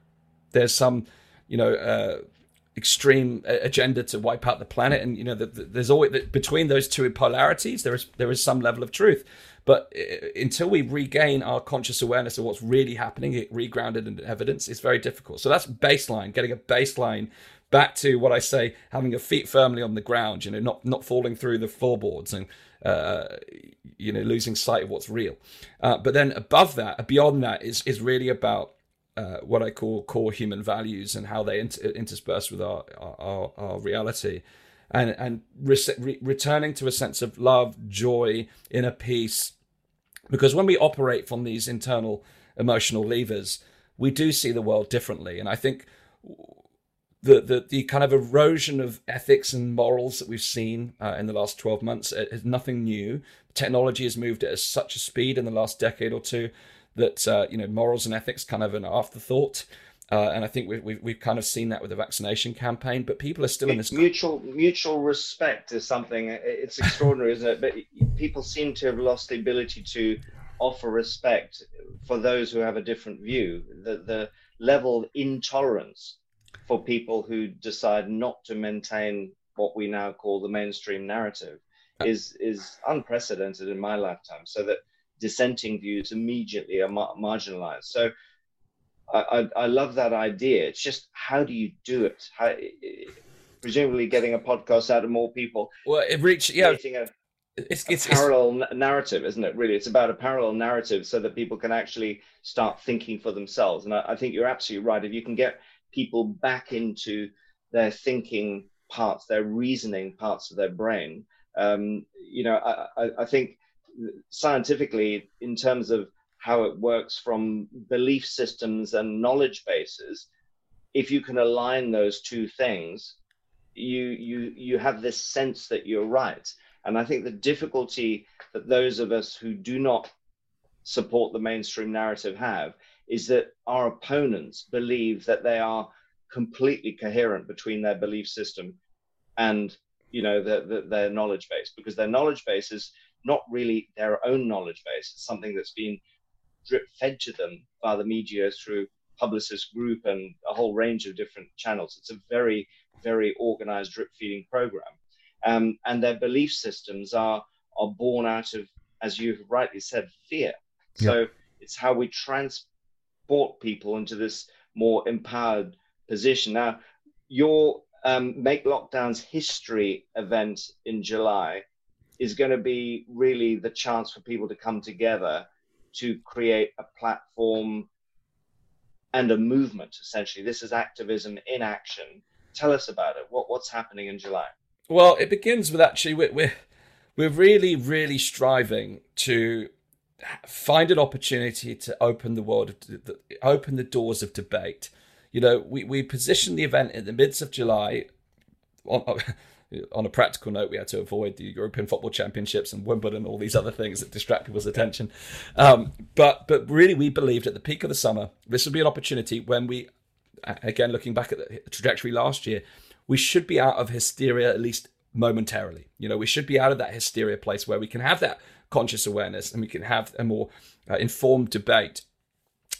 there's some, you know, uh, extreme agenda to wipe out the planet, and you know, the, the, there's always the, between those two polarities, there is there is some level of truth. But uh, until we regain our conscious awareness of what's really happening, it regrounded in evidence, it's very difficult. So that's baseline, getting a baseline back to what I say, having your feet firmly on the ground, you know, not not falling through the floorboards and uh, you know losing sight of what's real. Uh, but then above that, beyond that, is is really about uh, what I call core human values and how they inter- intersperse with our our, our reality, and and re- returning to a sense of love, joy, inner peace, because when we operate from these internal emotional levers, we do see the world differently, and I think the, the, the kind of erosion of ethics and morals that we've seen uh, in the last 12 months is nothing new. Technology has moved at such a speed in the last decade or two that uh, you know morals and ethics kind of an afterthought. Uh, and I think we've, we've, we've kind of seen that with the vaccination campaign, but people are still in this mutual mutual respect is something. It's extraordinary, isn't it? But people seem to have lost the ability to offer respect for those who have a different view. The the level of intolerance for people who decide not to maintain what we now call the mainstream narrative is is unprecedented in my lifetime. So that dissenting views immediately are mar- marginalized. So I, I, I love that idea. It's just how do you do it? How, presumably getting a podcast out of more people. Well, it reached yeah. A, it's, it's, a parallel it's, narrative, isn't it? Really, it's about a parallel narrative so that people can actually start thinking for themselves. And I, I think you're absolutely right. If you can get people back into their thinking parts, their reasoning parts of their brain. Um, you know, I, I, I think scientifically, in terms of how it works from belief systems and knowledge bases, if you can align those two things, you you you have this sense that you're right. And I think the difficulty that those of us who do not support the mainstream narrative have is that our opponents believe that they are completely coherent between their belief system and you know the, the, their knowledge base because their knowledge base is not really their own knowledge base. It's something that's been drip fed to them by the media through Publicis Groupe and a whole range of different channels. It's a very very organized drip feeding program. Um, and their belief systems are are born out of as you've rightly said fear. So it's how we trans brought people into this more empowered position. Now, your um, Make Lockdowns History event in July is going to be really the chance for people to come together to create a platform and a movement, essentially. This is activism in action. Tell us about it. What, what's happening in July? Well, it begins with actually, we're, we're, we're really, really striving to find an opportunity to open the world, open the doors of debate. You know, we, we positioned the event in the midst of July. On, on a practical note, we had to avoid the European Football Championships and Wimbledon and all these other things that distract people's attention. Um, but but really, we believed at the peak of the summer, this would be an opportunity when we, again, looking back at the trajectory last year, we should be out of hysteria at least momentarily. You know, we should be out of that hysteria place where we can have that conscious awareness and we can have a more uh, informed debate.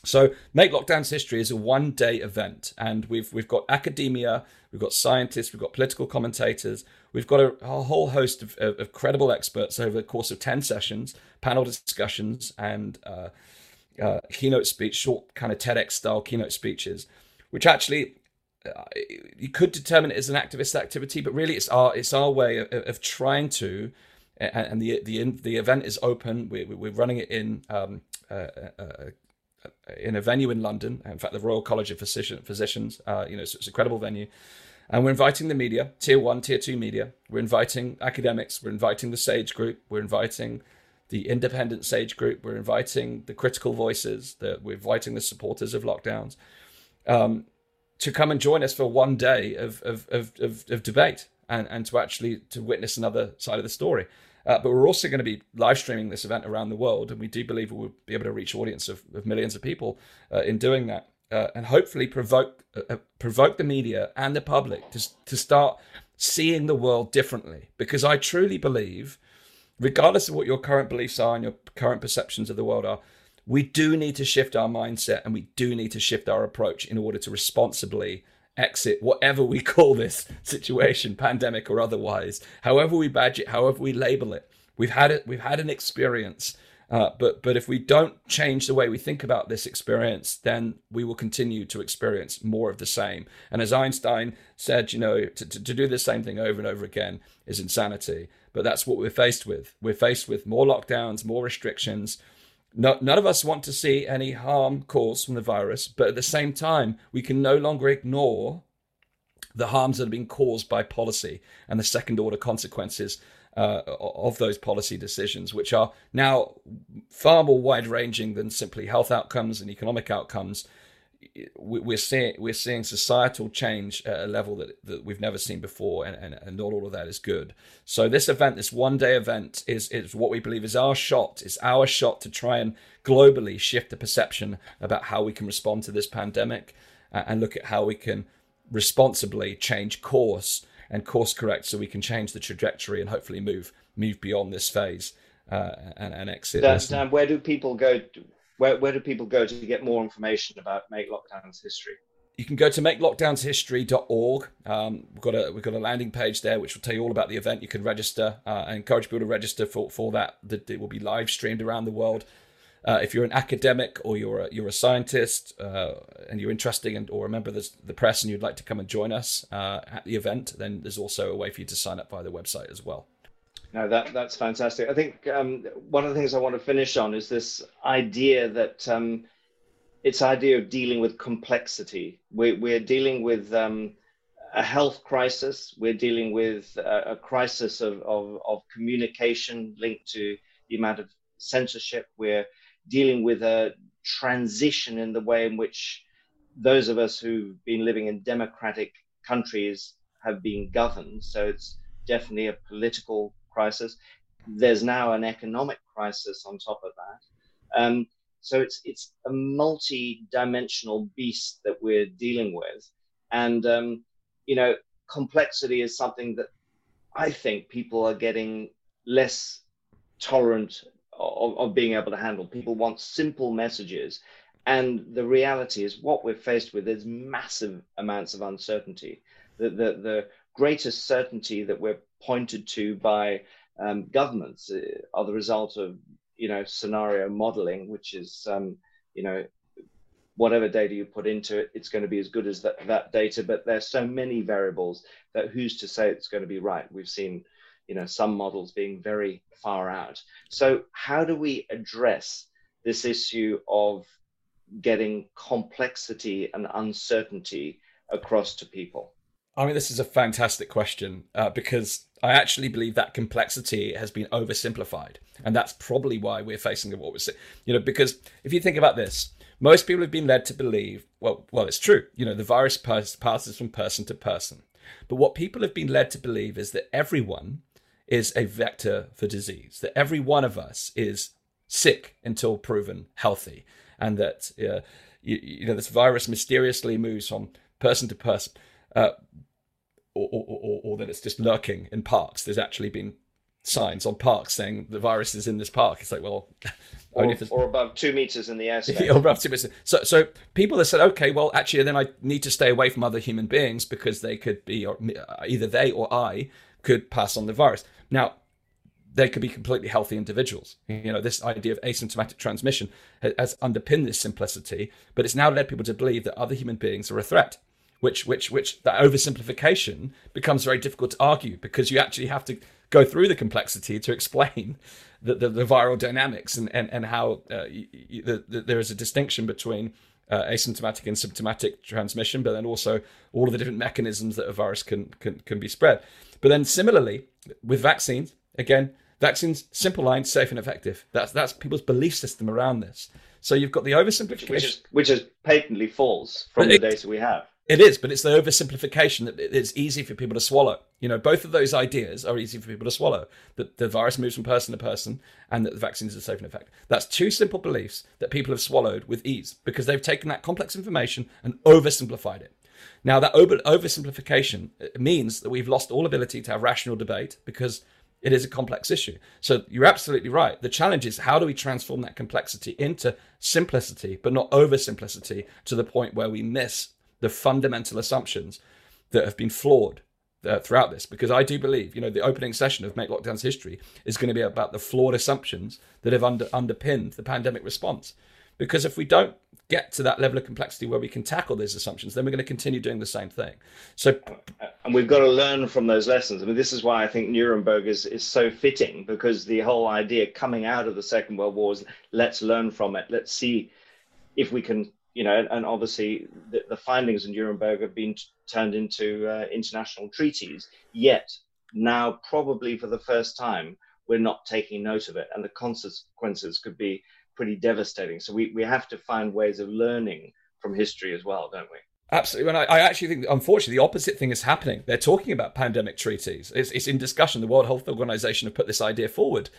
So, Make Lockdowns History is a one day event, and we've, we've got academia, we've got scientists, we've got political commentators, we've got a, a whole host of, of, of, credible experts over the course of 10 sessions, panel discussions, and uh, uh, keynote speech, short kind of TEDx style keynote speeches, which actually uh, you could determine it as an activist activity, but really it's our it's our way of, of trying to and the the the event is open. We're, we're running it in um, uh, uh, uh, in a venue in London. In fact, the Royal College of Physician, Physicians. Uh, you know, so it's a credible venue, and we're inviting the media, tier one, tier two media. We're inviting academics. We're inviting the Sage Group. We're inviting the independent Sage Group. We're inviting the critical voices. We're inviting the supporters of lockdowns. Um, to come and join us for one day of of, of, of, of debate and, and to actually to witness another side of the story. Uh, but we're also going to be live streaming this event around the world, and we do believe we'll be able to reach audience of, of millions of people uh, in doing that. uh, and hopefully provoke uh, uh, provoke the media and the public to to start seeing the world differently. Because I truly believe, regardless of what your current beliefs are and your current perceptions of the world are, we do need to shift our mindset and we do need to shift our approach in order to responsibly exit whatever we call this situation, pandemic or otherwise, however we badge it, however we label it. We've had it. We've had an experience. Uh, but but if we don't change the way we think about this experience, then we will continue to experience more of the same. And as Einstein said, you know, to, to, to do the same thing over and over again is insanity. But that's what we're faced with. We're faced with more lockdowns, more restrictions, no, none of us want to see any harm caused from the virus, but at the same time, we can no longer ignore the harms that have been caused by policy and the second order consequences uh, of those policy decisions, which are now far more wide ranging than simply health outcomes and economic outcomes we're seeing we're seeing societal change at a level that, that we've never seen before, and, and, and not all of that is good. So this event, this one day event, is is what we believe is our shot. It's our shot to try and globally shift the perception about how we can respond to this pandemic, and look at how we can responsibly change course and course correct, so we can change the trajectory and hopefully move move beyond this phase uh, and, and exit. Dan, Dan, where do people go? To- where, where do people go to get more information about Make Lockdowns history? You can go to makelockdownshistory.org. Um, we've got a we've got a landing page there which will tell you all about the event. You can register. Uh, I encourage people to register for for that. It will be live streamed around the world. Uh, if you're an academic or you're a, you're a scientist uh, and you're interested in, or a member of the, the, press and you'd like to come and join us uh, at the event, then there's also a way for you to sign up via the website as well. No, that that's fantastic. I think um, one of the things I want to finish on is this idea that um, it's idea of dealing with complexity. We're, we're dealing with um, a health crisis. We're dealing with a, a crisis of, of, of, communication linked to the amount of censorship. We're dealing with a transition in the way in which those of us who've been living in democratic countries have been governed. So it's definitely a political crisis. There's now an economic crisis on top of that. Um, so it's it's a multi-dimensional beast that we're dealing with, and um, you know, complexity is something that I think people are getting less tolerant of, of, being able to handle. People want simple messages. And the reality is, what we're faced with is massive amounts of uncertainty. The, the, the greatest certainty that we're pointed to by um, governments uh, are the result of you know scenario modeling, which is um, you know whatever data you put into it, it's going to be as good as that, that data. But there's so many variables that who's to say it's going to be right? We've seen you know some models being very far out. So how do we address this issue of getting complexity and uncertainty across to people? I mean, this is a fantastic question uh, because I actually believe that complexity has been oversimplified, and that's probably why we're facing what we're seeing. You know, because if you think about this, most people have been led to believe, well, well, it's true. You know, the virus passes from person to person, but what people have been led to believe is that everyone is a vector for disease, that every one of us is sick until proven healthy, and that uh, you, you know this virus mysteriously moves from person to person uh, or, or, or, or, that it's just lurking in parks. There's actually been signs on parks saying the virus is in this park. It's like, well, or, or above two meters in the air. or above two meters. So, so people have said, okay, well, actually, then I need to stay away from other human beings because they could be, or either they or I could pass on the virus. Now, they could be completely healthy individuals. You know, this idea of asymptomatic transmission has underpinned this simplicity, but it's now led people to believe that other human beings are a threat which which which that oversimplification becomes very difficult to argue because you actually have to go through the complexity to explain the, the, the viral dynamics and, and, and how uh, you, the, the, there is a distinction between uh, asymptomatic and symptomatic transmission, but then also all of the different mechanisms that a virus can, can, can be spread. But then similarly with vaccines, again, vaccines, simple line, safe and effective. That's, that's people's belief system around this. So you've got the oversimplification. Which is, which is patently false from the data we have It is, but it's the oversimplification that it's easy for people to swallow. You know, both of those ideas are easy for people to swallow. That the virus moves from person to person and that the vaccines are safe and effective. That's two simple beliefs that people have swallowed with ease because they've taken that complex information and oversimplified it. Now, that over- oversimplification means that we've lost all ability to have rational debate because it is a complex issue. So you're absolutely right. The challenge is how do we transform that complexity into simplicity, but not oversimplicity to the point where we miss the fundamental assumptions that have been flawed uh, throughout this because I do believe, you know, the opening session of Make Lockdowns History is going to be about the flawed assumptions that have under, underpinned the pandemic response. Because if we don't get to that level of complexity where we can tackle those assumptions, then we're going to continue doing the same thing. So, and we've got to learn from those lessons. I mean, this is why I think Nuremberg is, is so fitting because the whole idea coming out of the Second World War is let's learn from it. Let's see if we can you know, and obviously the, the findings in Nuremberg have been t- turned into uh, international treaties. Yet now, probably for the first time, we're not taking note of it, and the consequences could be pretty devastating. So we, we have to find ways of learning from history as well, don't we? Absolutely. And I, I, actually think, unfortunately, the opposite thing is happening. They're talking about pandemic treaties. It's, it's in discussion. The World Health Organization have put this idea forward.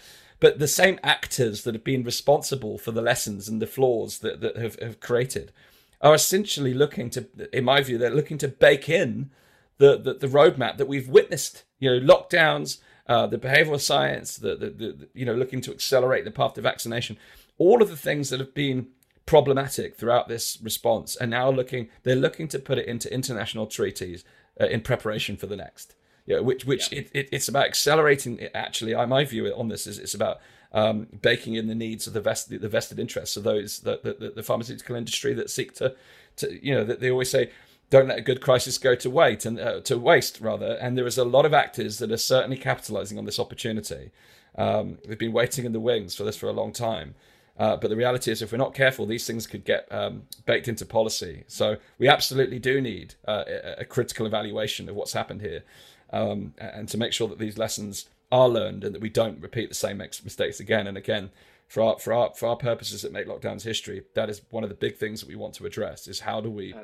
But the same actors that have been responsible for the lessons and the flaws that, that have, have created are essentially looking to, in my view, they're looking to bake in the, the, the roadmap that we've witnessed. You know, lockdowns, uh, the behavioral science, the, the, the, you know, looking to accelerate the path to vaccination. All of the things that have been problematic throughout this response are now looking, they're looking to put it into international treaties uh, in preparation for the next yeah, which which yeah. It, it, it's about accelerating. It actually, I my view on this is it's about um, baking in the needs of the vested the vested interests of those the, the, the pharmaceutical industry that seek to to you know that they always say don't let a good crisis go to wait and uh, to waste rather. And there is a lot of actors that are certainly capitalizing on this opportunity. Um, they've been waiting in the wings for this for a long time. Uh, but the reality is, if we're not careful, these things could get um, baked into policy. So we absolutely do need uh, a, a critical evaluation of what's happened here um, and to make sure that these lessons are learned and that we don't repeat the same mistakes again and again. For our for our for our purposes that make lockdowns history, that is one of the big things that we want to address. Is how do we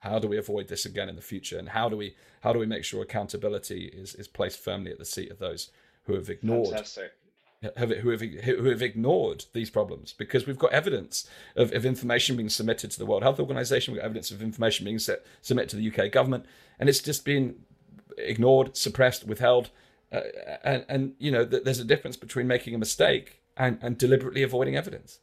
how do we avoid this again in the future, and how do we how do we make sure accountability is is placed firmly at the seat of those who have ignored Fantastic have, who have who have ignored these problems because we've got evidence of, of information being submitted to the World Health Organization, we've got evidence of information being set, submitted to the UK government, and it's just been ignored, suppressed, withheld. Uh, and, and, you know, th- there's a difference between making a mistake and, and deliberately avoiding evidence.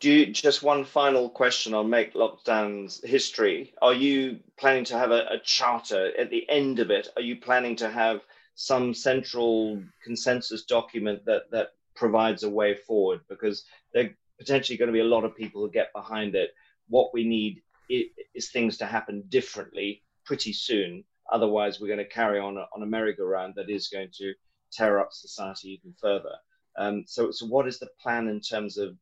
Do you, just one final question on Make Lockdowns history. Are you planning to have a, a charter at the end of it? Are you planning to have some central consensus document that, that provides a way forward? Because there are potentially going to be a lot of people who get behind it. What we need is, is things to happen differently pretty soon Otherwise, we're going to carry on on a merry-go-round that is going to tear up society even further. Um, so, so what is the plan in terms of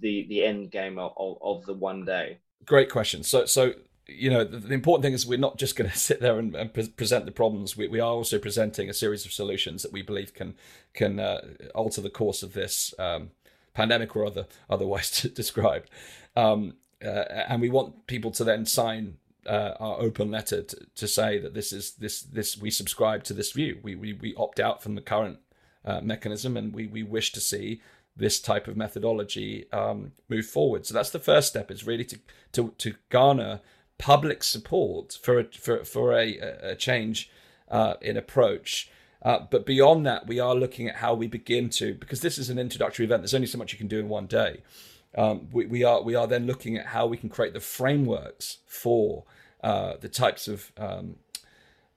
the the end game of, of, the one day? Great question. So, so you know, the, the, important thing is we're not just going to sit there and, and pre- present the problems. We, we, are also presenting a series of solutions that we believe can can uh, alter the course of this um, pandemic or other otherwise described. Um, uh, and we want people to then sign uh, our open letter to, to, say that this is this this we subscribe to this view. We we, we opt out from the current uh, mechanism, and we we wish to see this type of methodology um, move forward. So that's the first step. Is really to to to garner public support for a, for for a, a change uh, in approach. Uh, but beyond that, we are looking at how we begin to, because this is an introductory event. There's only so much you can do in one day. Um, we, we, are we are then looking at how we can create the frameworks for uh, the types of um,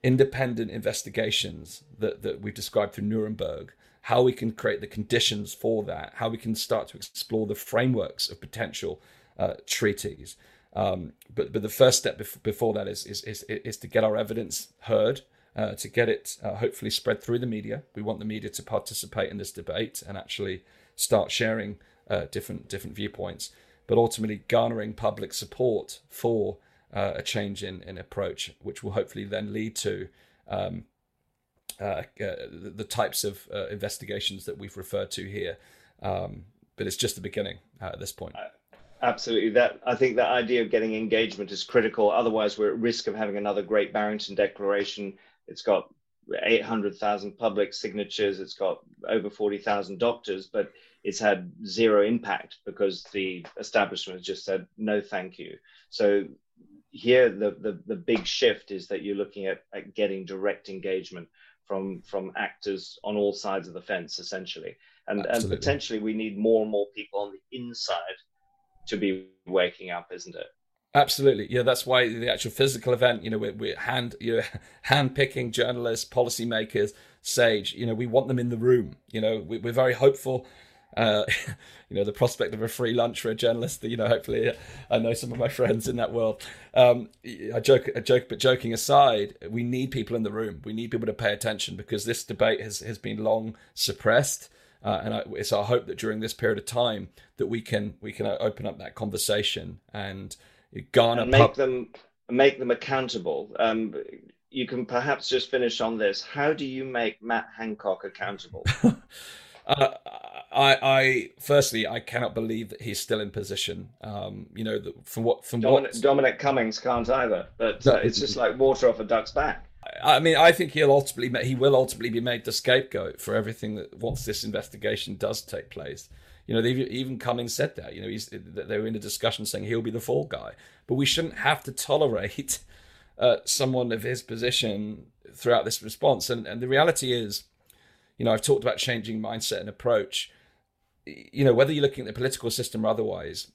independent investigations that, that we've described through Nuremberg, how we can create the conditions for that, how we can start to explore the frameworks of potential uh, treaties. Um, but but the first step bef- before that is, is is is to get our evidence heard, uh, to get it uh, hopefully spread through the media. We want the media to participate in this debate and actually start sharing uh, different different viewpoints, but ultimately garnering public support for uh, a change in, in approach, which will hopefully then lead to um, uh, uh, the types of uh, investigations that we've referred to here. Um, but it's just the beginning uh, at this point. Absolutely. That I think that idea of getting engagement is critical. Otherwise, we're at risk of having another Great Barrington Declaration. It's got 800,000 public signatures. It's got over 40,000 doctors, but it's had zero impact because the establishment has just said no, thank you. So here, the the, the big shift is that you're looking at, at getting direct engagement from from actors on all sides of the fence, essentially, and and potentially we need more and more people on the inside to be waking up, isn't it? Absolutely, yeah. That's why the actual physical event, you know, we're, we're hand you know, hand picking journalists, policymakers, sage. You know, we want them in the room. You know, we, are very hopeful. Uh, you know, the prospect of a free lunch for a journalist. You know, hopefully, I know some of my friends in that world. Um, I joke, I joke, but joking aside, we need people in the room. We need people to pay attention because this debate has has been long suppressed. Uh, and I, it's our hope that during this period of time that we can we can open up that conversation and garner and make pub- them make them accountable. Um, you can perhaps just finish on this. How do you make Matt Hancock accountable? uh, I, I, firstly, I cannot believe that he's still in position. Um, you know, from what from Dominic, what Dominic Cummings can't either. But uh, it's just like water off a duck's back. I mean, I think he'll ultimately he will ultimately be made the scapegoat for everything that once this investigation does take place. You know, even Cummings said that. You know, he's they were in a discussion saying he'll be the fall guy, but we shouldn't have to tolerate uh, someone of his position throughout this response. And and the reality is, you know, I've talked about changing mindset and approach. You know, whether you're looking at the political system or otherwise,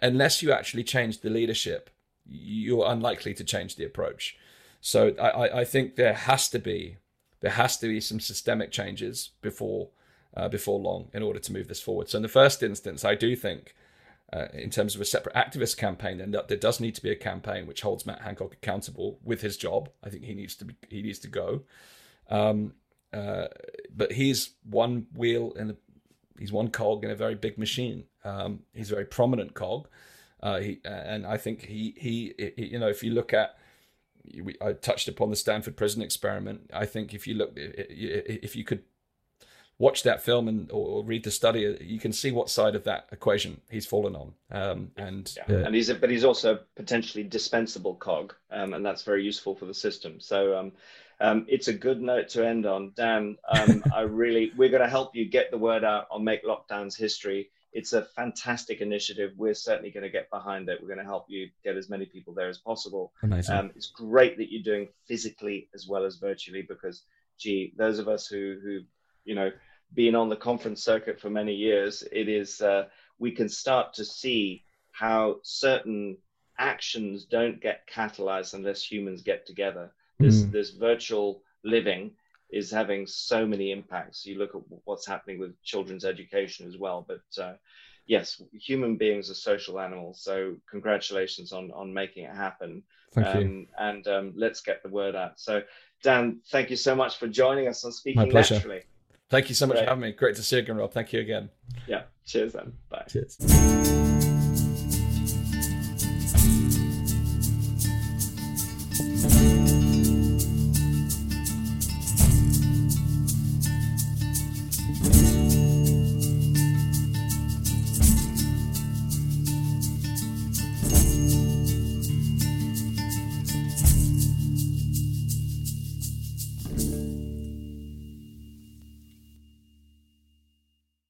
unless you actually change the leadership, you're unlikely to change the approach. So I, I think there has to be there has to be some systemic changes before uh, before long in order to move this forward. So in the first instance, I do think. Uh, in terms of a separate activist campaign, that there does need to be a campaign which holds Matt Hancock accountable with his job. I think he needs to be, he needs to go. Um, uh, but he's one wheel in a, he's one cog in a very big machine. Um, he's a very prominent cog. Uh, he, and I think he, he, he, you know, if you look at we, I touched upon the Stanford prison experiment. I think if you look, if you could watch that film and or, read the study, you can see what side of that equation he's fallen on. Um, and yeah. uh, and he's a, but he's also a potentially dispensable cog, um, and that's very useful for the system. So um, um it's a good note to end on. Dan, um, I really we're going to help you get the word out on Make Lockdowns History it's a fantastic initiative. We're certainly going to get behind it. We're going to help you get as many people there as possible. Amazing. Um, it's great that you're doing physically as well as virtually because, gee, those of us who who you know been on the conference circuit for many years, it is uh, we can start to see how certain actions don't get catalyzed unless humans get together. This mm. this virtual living is having so many impacts. You look at what's happening with children's education as well. But uh, yes, human beings are social animals. So congratulations on on making it happen. Thank um, you. And um, let's get the word out. So Dan, thank you so much for joining us on Speaking Naturally. Thank you so much Great. for having me. Great to see you again, Rob. Thank you again. Yeah. Cheers then. Bye. Cheers.